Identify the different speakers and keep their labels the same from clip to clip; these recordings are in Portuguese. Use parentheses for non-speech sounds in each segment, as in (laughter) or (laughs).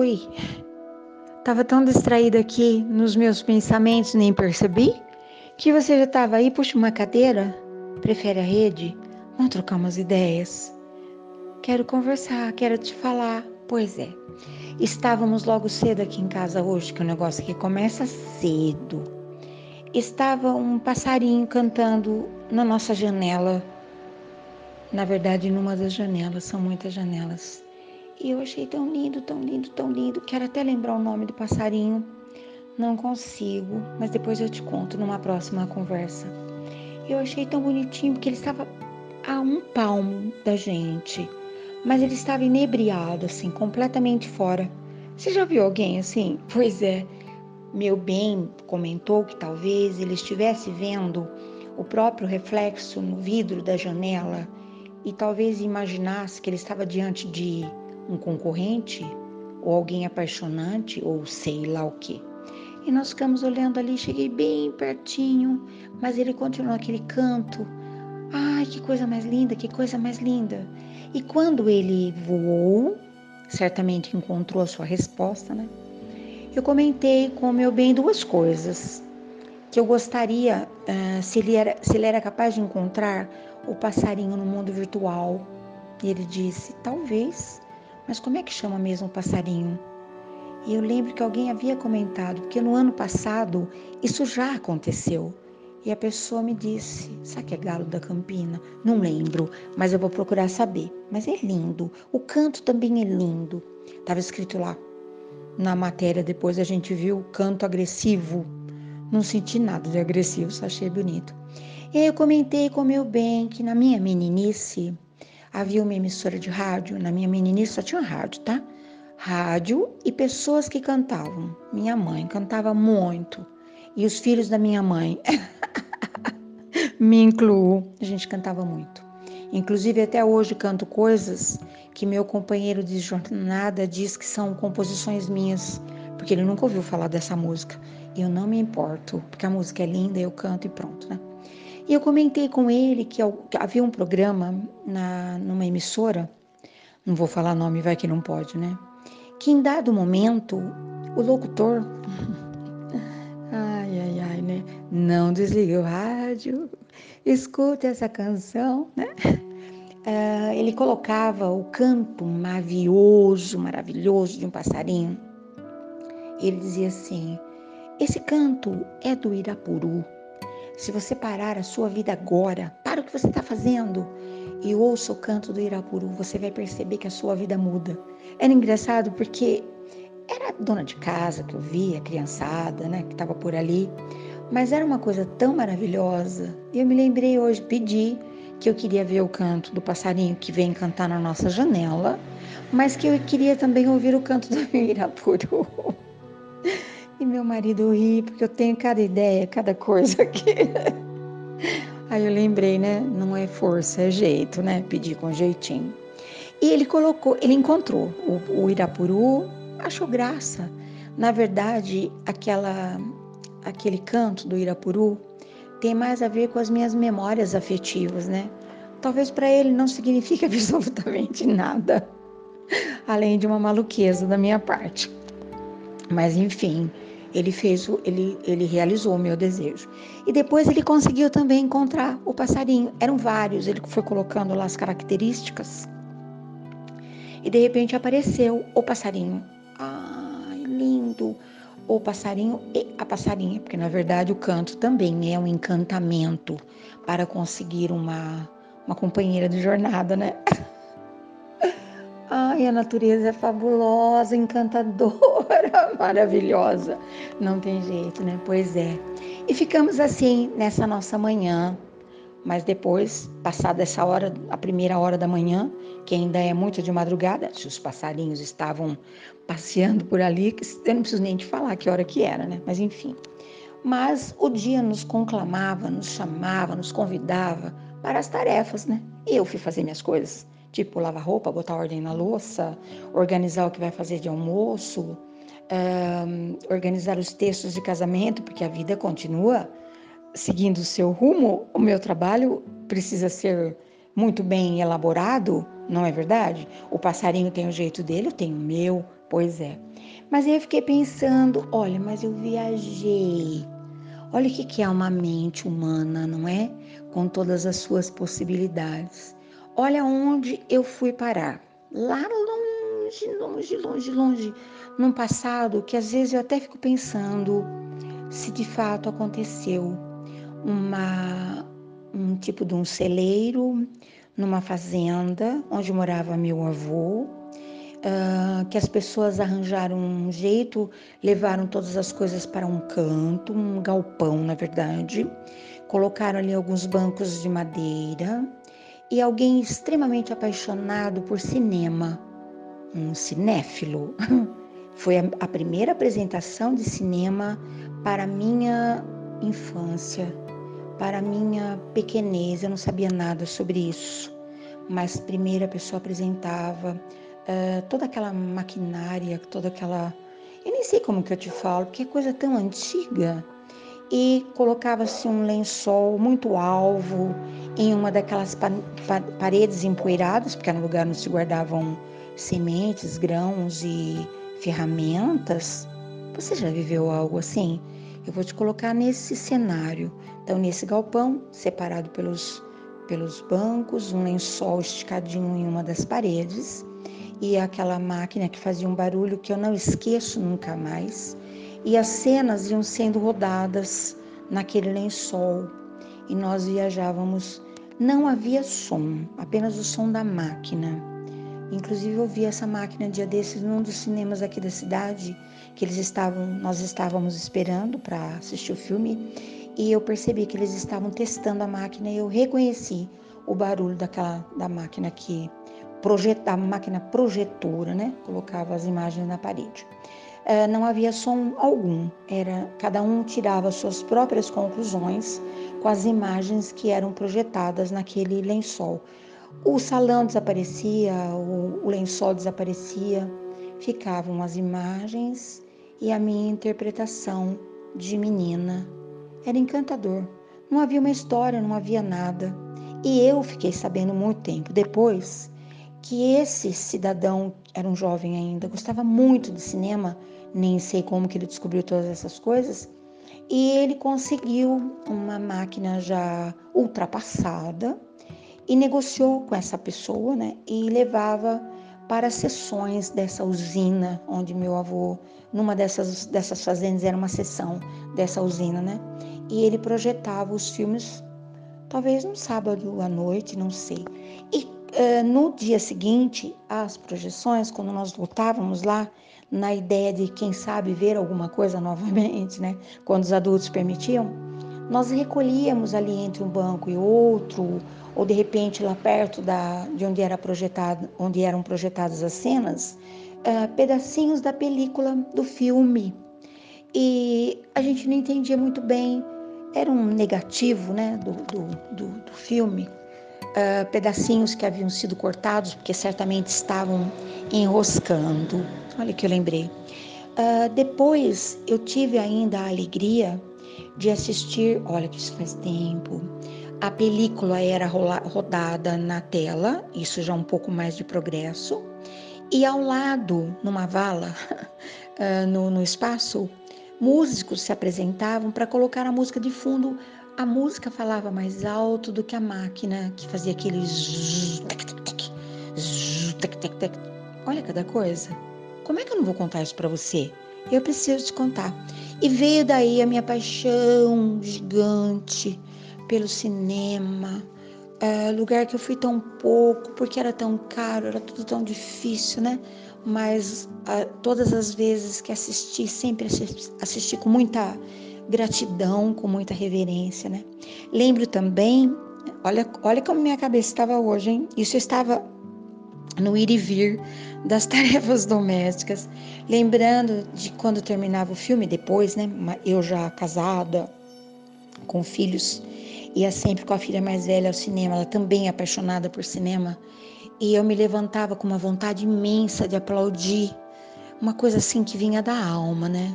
Speaker 1: foi? Tava tão distraída aqui nos meus pensamentos, nem percebi? Que você já estava aí, puxa uma cadeira? Prefere a rede? Vamos trocar umas ideias? Quero conversar, quero te falar. Pois é. Estávamos logo cedo aqui em casa hoje, que o negócio aqui começa cedo. Estava um passarinho cantando na nossa janela. Na verdade, numa das janelas, são muitas janelas. E eu achei tão lindo, tão lindo, tão lindo. Quero até lembrar o nome do passarinho. Não consigo, mas depois eu te conto numa próxima conversa. Eu achei tão bonitinho porque ele estava a um palmo da gente mas ele estava inebriado, assim, completamente fora. Você já viu alguém assim? (laughs) Pois é. Meu bem comentou que talvez ele estivesse vendo o próprio reflexo no vidro da janela e talvez imaginasse que ele estava diante de um concorrente ou alguém apaixonante ou sei lá o que. E nós ficamos olhando ali, cheguei bem pertinho, mas ele continuou aquele canto. Ai, que coisa mais linda, que coisa mais linda. E quando ele voou, certamente encontrou a sua resposta, né? Eu comentei com o meu bem duas coisas que eu gostaria, uh, se, ele era, se ele era capaz de encontrar o passarinho no mundo virtual. E ele disse, talvez, mas como é que chama mesmo o passarinho? E eu lembro que alguém havia comentado, porque no ano passado isso já aconteceu. E a pessoa me disse: Sabe que é galo da Campina? Não lembro, mas eu vou procurar saber. Mas é lindo. O canto também é lindo. Estava escrito lá. Na matéria, depois a gente viu canto agressivo. Não senti nada de agressivo, só achei bonito. E aí eu comentei com o meu bem que na minha meninice havia uma emissora de rádio. Na minha meninice só tinha rádio, tá? Rádio e pessoas que cantavam. Minha mãe cantava muito. E os filhos da minha mãe. (laughs) me incluo. A gente cantava muito. Inclusive, até hoje canto coisas que meu companheiro de jornada diz que são composições minhas, porque ele nunca ouviu falar dessa música. E eu não me importo, porque a música é linda, eu canto e pronto, né? E eu comentei com ele que havia um programa na, numa emissora, não vou falar nome, vai que não pode, né? Que em dado momento, o locutor. (laughs) ai, ai, ai, né? Não desligue o rádio, escute essa canção, né? Uh, ele colocava o canto mavioso, maravilhoso de um passarinho. Ele dizia assim: Esse canto é do Irapuru. Se você parar a sua vida agora, para o que você está fazendo e ouça o canto do Irapuru, você vai perceber que a sua vida muda. Era engraçado porque era a dona de casa que eu via, a criançada, né, que estava por ali. Mas era uma coisa tão maravilhosa. E eu me lembrei hoje, pedi que eu queria ver o canto do passarinho que vem cantar na nossa janela, mas que eu queria também ouvir o canto do Irapuru. (laughs) E meu marido ri, porque eu tenho cada ideia, cada coisa aqui. (laughs) Aí eu lembrei, né? Não é força, é jeito, né? Pedir com jeitinho. E ele colocou, ele encontrou o, o Irapuru, achou graça. Na verdade, aquela aquele canto do Irapuru tem mais a ver com as minhas memórias afetivas, né? Talvez para ele não signifique (laughs) absolutamente nada, (laughs) além de uma maluqueza da minha parte. Mas enfim, ele fez, o, ele, ele realizou o meu desejo. E depois ele conseguiu também encontrar o passarinho. Eram vários, ele foi colocando lá as características. E de repente apareceu o passarinho. Ai, lindo! o passarinho e a passarinha, porque na verdade o canto também é um encantamento para conseguir uma, uma companheira de jornada, né? (laughs) Ai, a natureza é fabulosa, encantadora, (laughs) maravilhosa. Não tem jeito, né? Pois é. E ficamos assim nessa nossa manhã, mas depois, passada essa hora, a primeira hora da manhã, que ainda é muito de madrugada, se os passarinhos estavam passeando por ali, eu não preciso nem te falar que hora que era, né? Mas enfim. Mas o dia nos conclamava, nos chamava, nos convidava para as tarefas, né? E eu fui fazer minhas coisas, tipo lavar roupa, botar ordem na louça, organizar o que vai fazer de almoço, um, organizar os textos de casamento, porque a vida continua seguindo o seu rumo, o meu trabalho precisa ser muito bem elaborado, não é verdade? O passarinho tem o jeito dele, eu tenho o meu, pois é. Mas aí eu fiquei pensando, olha, mas eu viajei. Olha o que é uma mente humana, não é? Com todas as suas possibilidades. Olha onde eu fui parar. Lá longe, longe, longe, longe. Num passado que às vezes eu até fico pensando se de fato aconteceu uma, um tipo de um celeiro numa fazenda onde morava meu avô, uh, que as pessoas arranjaram um jeito, levaram todas as coisas para um canto, um galpão, na verdade, colocaram ali alguns bancos de madeira e alguém extremamente apaixonado por cinema, um cinéfilo. (laughs) Foi a, primeira apresentação de cinema para minha infância para minha pequenez, eu não sabia nada sobre isso, mas primeiro a pessoa apresentava uh, toda aquela maquinária, toda aquela. Eu nem sei como que eu te falo, porque é coisa tão antiga. E colocava-se um lençol muito alvo em uma daquelas pa pa paredes empoeiradas, porque era um lugar onde se guardavam sementes, grãos e ferramentas. Você já viveu algo assim? Eu vou te colocar nesse cenário. Então, nesse galpão, separado pelos, pelos bancos, um lençol esticadinho em uma das paredes e aquela máquina que fazia um barulho que eu não esqueço nunca mais. E as cenas iam sendo rodadas naquele lençol e nós viajávamos. Não havia som, apenas o som da máquina. Inclusive eu vi essa máquina dia desses num dos cinemas aqui da cidade, que eles estavam, nós estávamos esperando para assistir o filme, e eu percebi que eles estavam testando a máquina e eu reconheci o barulho daquela da máquina que projeta, a máquina projetora, né? Colocava as imagens na parede. Uh, não havia som algum, era cada um tirava suas próprias conclusões com as imagens que eram projetadas naquele lençol o salão desaparecia, o, lençol desaparecia, ficavam as imagens e a minha interpretação de menina. Era encantador. Não havia uma história, não havia nada. E eu fiquei sabendo muito tempo depois que esse cidadão era um jovem ainda, gostava muito de cinema, nem sei como que ele descobriu todas essas coisas, e ele conseguiu uma máquina já ultrapassada, e negociou com essa pessoa, né? E levava para sessões dessa usina onde meu avô, numa dessas dessas fazendas era uma sessão dessa usina, né? E ele projetava os filmes, talvez no sábado à noite, não sei. E uh, no dia seguinte, as projeções, quando nós voltávamos lá, na ideia de quem sabe ver alguma coisa (laughs) novamente, né? Quando os adultos permitiam, nós recolhíamos ali entre um banco e outro ou de repente lá perto da, de onde, era projetado, onde eram projetadas as cenas, uh, pedacinhos da película do filme. E a gente não entendia muito bem, era um negativo né, do, do, do, do filme, uh, pedacinhos que haviam sido cortados, porque certamente estavam enroscando. Olha que eu lembrei. Uh, depois eu tive ainda a alegria de assistir, olha que isso faz tempo, a película era rodada na tela, isso já um pouco mais de progresso, e ao lado, numa vala, (laughs) ah, no, no espaço, músicos se apresentavam para colocar a música de fundo. A música falava mais alto do que a máquina que fazia aquele. Olha cada coisa. Como é que eu não vou contar isso para você? Eu preciso te contar. E veio daí a minha paixão gigante pelo cinema, é, lugar que eu fui tão pouco, porque era tão caro, era tudo tão difícil, né? Mas a, todas as vezes que assisti, sempre assisti, assisti com muita gratidão, com muita reverência, né? Lembro também, olha, olha como minha cabeça estava hoje, hein? Isso estava no ir e vir das (laughs) tarefas domésticas, lembrando de quando terminava o filme, depois, né? Eu já casada, com filhos, ia sempre com a filha mais velha ao cinema, ela também apaixonada por cinema, e eu me levantava com uma vontade imensa de aplaudir, uma coisa assim que vinha da alma, né?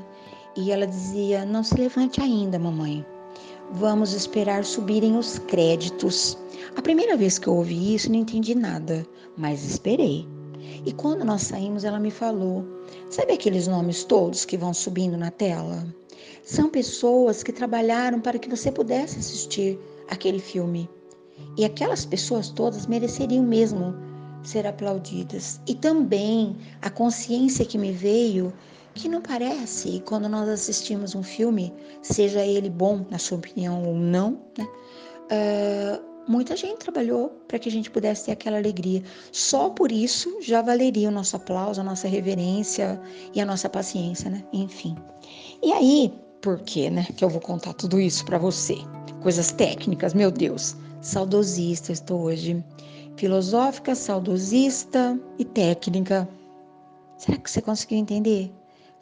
Speaker 1: E ela dizia: Não se levante ainda, mamãe. Vamos esperar subirem os créditos. A primeira vez que eu ouvi isso, não entendi nada, mas esperei. E quando nós saímos, ela me falou: sabe aqueles nomes todos que vão subindo na tela? São pessoas que trabalharam para que você pudesse assistir aquele filme. E aquelas pessoas todas mereceriam mesmo ser aplaudidas. E também a consciência que me veio que não parece quando nós assistimos um filme, seja ele bom na sua opinião ou não, né? Uh, muita gente trabalhou para que a gente pudesse ter aquela alegria. Só por isso já valeria o nosso aplauso, a nossa reverência e a nossa paciência, né? Enfim. E aí, por quê, né? Que eu vou contar tudo isso para você. Coisas técnicas, meu Deus. Saudosista estou hoje. Filosófica, saudosista e técnica. Será que você conseguiu entender?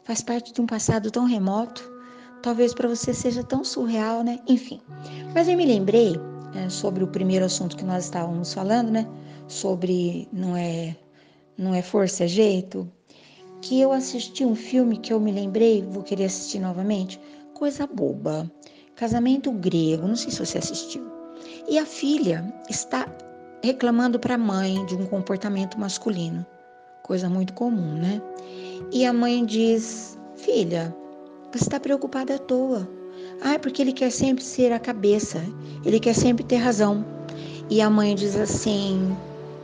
Speaker 1: Faz parte de um passado tão remoto, talvez para você seja tão surreal, né? Enfim. Mas eu me lembrei é, sobre o primeiro assunto que nós estávamos falando, né? Sobre não é não é força, é jeito. Que eu assisti um filme que eu me lembrei, vou querer assistir novamente. Coisa boba. Casamento grego, não sei se você assistiu. E a filha está reclamando para a mãe de um comportamento masculino. Coisa muito comum, né? E a mãe diz: Filha, você está preocupada à toa. Ah, porque ele quer sempre ser a cabeça, ele quer sempre ter razão. E a mãe diz assim: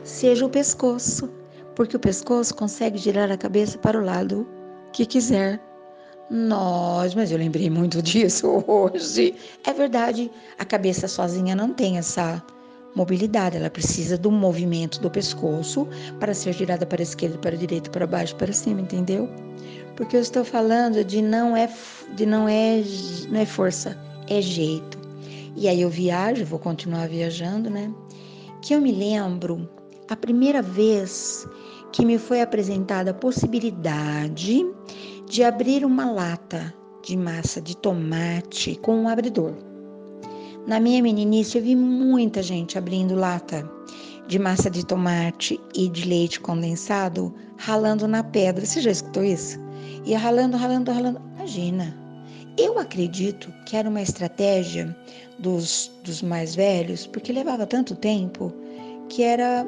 Speaker 1: Seja o pescoço, porque o pescoço consegue girar a cabeça para o lado que quiser. Nós, mas eu lembrei muito (laughs) disso hoje. É verdade, a cabeça sozinha não tem essa mobilidade, ela precisa do movimento do pescoço para ser girada para a esquerda, para a direita, para baixo, para cima, entendeu? Porque eu estou falando de não é de não é não é força, é jeito. E aí eu viajo, vou continuar viajando, né? Que eu me lembro a primeira vez que me foi apresentada a possibilidade de abrir uma lata de massa de tomate com um abridor. Na minha meninice, eu vi muita gente abrindo lata de massa de tomate e de leite condensado ralando na pedra. Você já escutou isso? Ia ralando, ralando, ralando. Imagina. Eu acredito que era uma estratégia dos, dos mais velhos, porque levava tanto tempo que era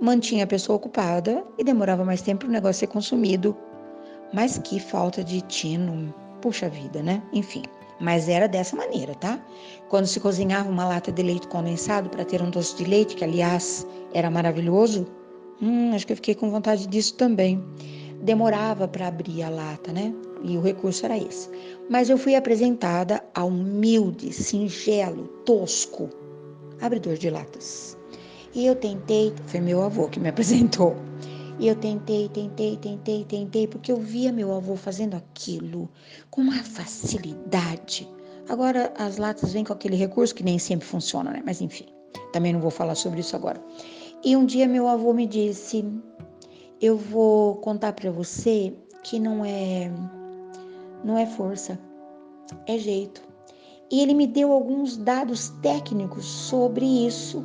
Speaker 1: mantinha a pessoa ocupada e demorava mais tempo para o negócio ser consumido. Mas que falta de tino. Puxa vida, né? Enfim mas era dessa maneira, tá? Quando se cozinhava uma lata de leite condensado para ter um doce de leite, que aliás era maravilhoso, hum, acho que eu fiquei com vontade disso também. Demorava para abrir a lata, né? E o recurso era esse. Mas eu fui apresentada a um humilde, singelo, tosco abridor de latas. E eu tentei, foi meu avô que me (laughs) apresentou. E eu tentei, tentei, tentei, tentei, porque eu via meu avô fazendo aquilo com uma facilidade. Agora as latas vêm com aquele recurso que nem sempre funciona, né? Mas enfim, também não vou falar sobre isso agora. E um dia meu avô me disse: "Eu vou contar para você que não é não é força, é jeito". E ele me deu alguns dados técnicos sobre isso.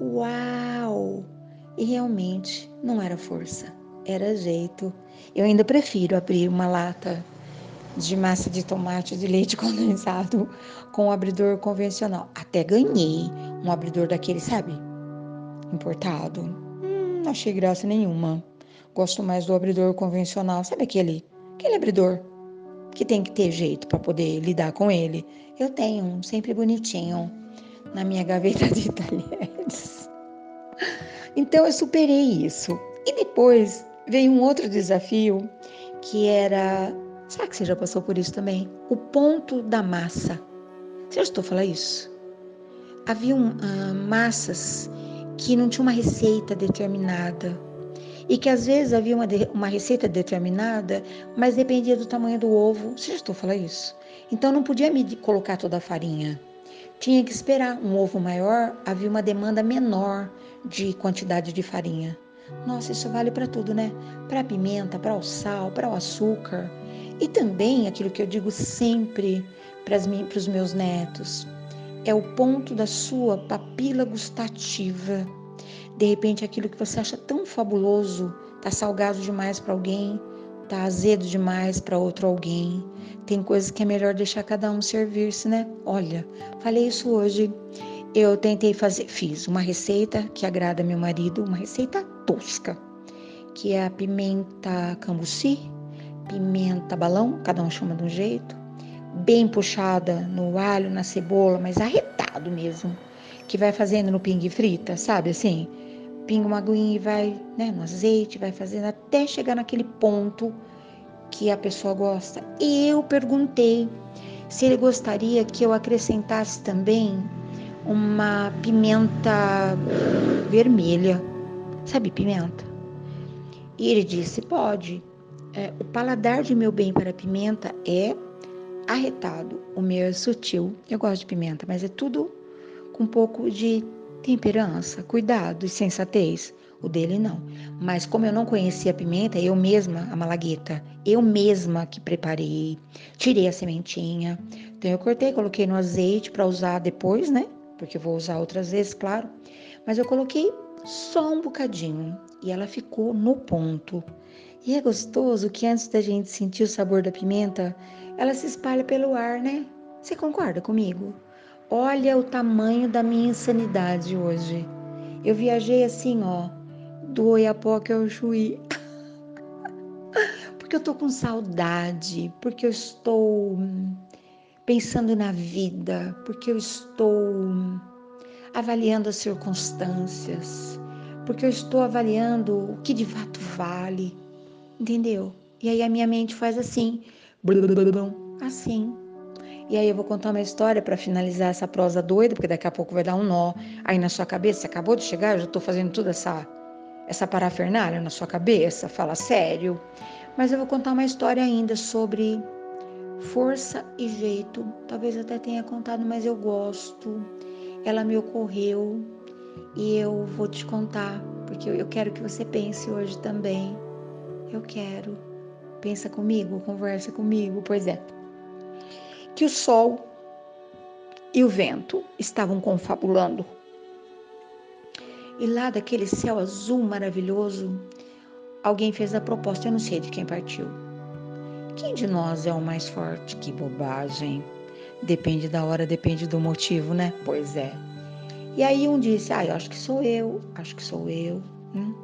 Speaker 1: Uau! E realmente não era força, era jeito. Eu ainda prefiro abrir uma lata de massa de tomate de leite (laughs) condensado com um abridor convencional. Até ganhei um abridor daquele, sabe? Importado. Hum, não achei graça nenhuma. Gosto mais do abridor convencional. Sabe aquele? Aquele abridor que tem que ter jeito para poder lidar com ele. Eu tenho um sempre bonitinho na minha gaveta de talheres. Então eu superei isso. E depois veio um outro desafio que era. Será que você já passou por isso também? O ponto da massa. Você já estou falando isso? Havia uh, massas que não tinham uma receita determinada. E que às vezes havia uma, de, uma receita determinada, mas dependia do tamanho do ovo. Você já estou falando isso? Então não podia me colocar toda a farinha. Tinha que esperar um ovo maior, havia uma demanda menor de quantidade de farinha. Nossa, isso vale para tudo, né? Para a pimenta, para o sal, para o açúcar. E também aquilo que eu digo sempre para os meus netos: é o ponto da sua papila gustativa. De repente, aquilo que você acha tão fabuloso está salgado demais para alguém, tá azedo demais para outro alguém. Tem coisas que é melhor deixar cada um servir-se, né? Olha, falei isso hoje. Eu tentei fazer, fiz uma receita que agrada meu marido, uma receita tosca. que é a pimenta cambuci, pimenta balão, cada um chama de um jeito, bem puxada no alho, na cebola, mas arretado mesmo, que vai fazendo no pingue frita, sabe assim? Pinga uma aguinha e vai né, no azeite, vai fazendo até chegar naquele ponto que a pessoa gosta. E eu perguntei se ele gostaria que eu acrescentasse também uma pimenta vermelha. Sabe pimenta? E ele disse: pode. É, o paladar de meu bem para pimenta é arretado, o meu é sutil. Eu gosto de pimenta, mas é tudo com um pouco de temperança, cuidado e sensatez. O dele não. Mas como eu não conhecia a pimenta, eu mesma, a malagueta, eu mesma que preparei, tirei a sementinha. Então eu cortei, coloquei no azeite para usar depois, né? Porque eu vou usar outras vezes, claro. Mas eu coloquei só um bocadinho e ela ficou no ponto. E é gostoso que antes da gente sentir o sabor da pimenta, ela se espalha pelo ar, né? Você concorda comigo? Olha o tamanho da minha insanidade hoje. Eu viajei assim, ó, do Oiapoque ao Chuí. (laughs) porque eu tô com saudade, porque eu estou pensando na vida, porque eu estou avaliando as circunstâncias, porque eu estou avaliando o que de fato vale, entendeu? E aí a minha mente faz assim, assim. E aí eu vou contar uma história para finalizar essa prosa doida, porque daqui a pouco vai dar um nó aí na sua cabeça. Você acabou de chegar, eu já estou fazendo toda essa essa parafernália na sua cabeça, fala sério. Mas eu vou contar uma história ainda sobre força e jeito. Talvez até tenha contado, mas eu gosto. Ela me ocorreu e eu vou te contar, porque eu quero que você pense hoje também. Eu quero. Pensa comigo, conversa comigo. Pois é. Que o sol e o vento estavam confabulando e lá daquele céu azul maravilhoso, alguém fez a proposta, eu não sei de quem partiu. Quem de nós é o mais forte? Que bobagem. Depende da hora, depende do motivo, né? Pois é. E aí um disse: Ah, eu acho que sou eu, acho que sou eu. Hum?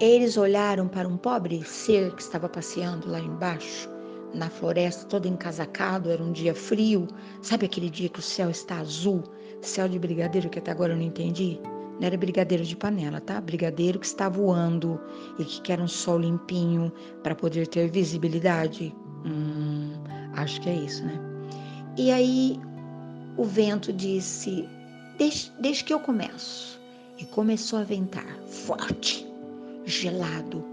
Speaker 1: Eles olharam para um pobre ser que estava passeando lá embaixo, na floresta, todo encasacado, era um dia frio. Sabe aquele dia que o céu está azul, céu de brigadeiro que até agora eu não entendi? Não era brigadeiro de panela, tá? Brigadeiro que está voando e que quer um sol limpinho para poder ter visibilidade. Hum, acho que é isso, né? E aí o vento disse: deixe, que eu começo. E começou a ventar forte, gelado,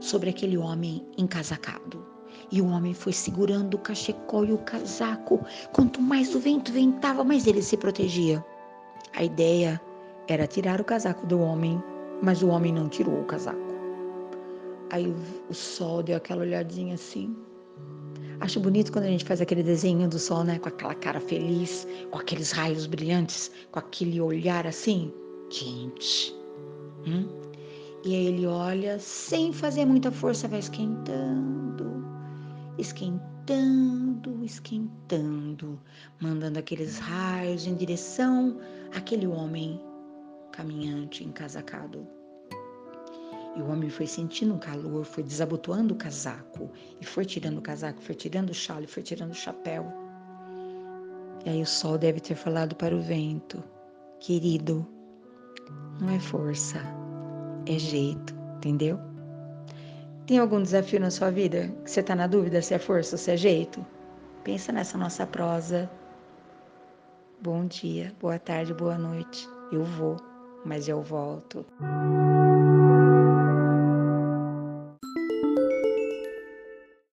Speaker 1: sobre aquele homem encasacado. E o homem foi segurando o cachecol e o casaco. Quanto mais o vento ventava, mais ele se protegia. A ideia era tirar o casaco do homem, mas o homem não tirou o casaco. Aí o sol deu aquela olhadinha assim. Acho bonito quando a gente faz aquele desenho do sol, né? Com aquela cara feliz, com aqueles raios brilhantes, com aquele olhar assim, quente. Hum? E aí ele olha, sem fazer muita força, vai esquentando, esquentando, esquentando, mandando aqueles raios em direção àquele homem caminhante encasacado. E o homem foi sentindo um calor, foi desabotoando o casaco, e foi tirando o casaco, foi tirando o chale, foi tirando o chapéu. E aí o sol deve ter falado para o vento: Querido, não é força, é jeito, entendeu? Tem algum desafio na sua vida que você está na dúvida se é força ou se é jeito? Pensa nessa nossa prosa. Bom dia, boa tarde, boa noite. Eu vou mas eu volto.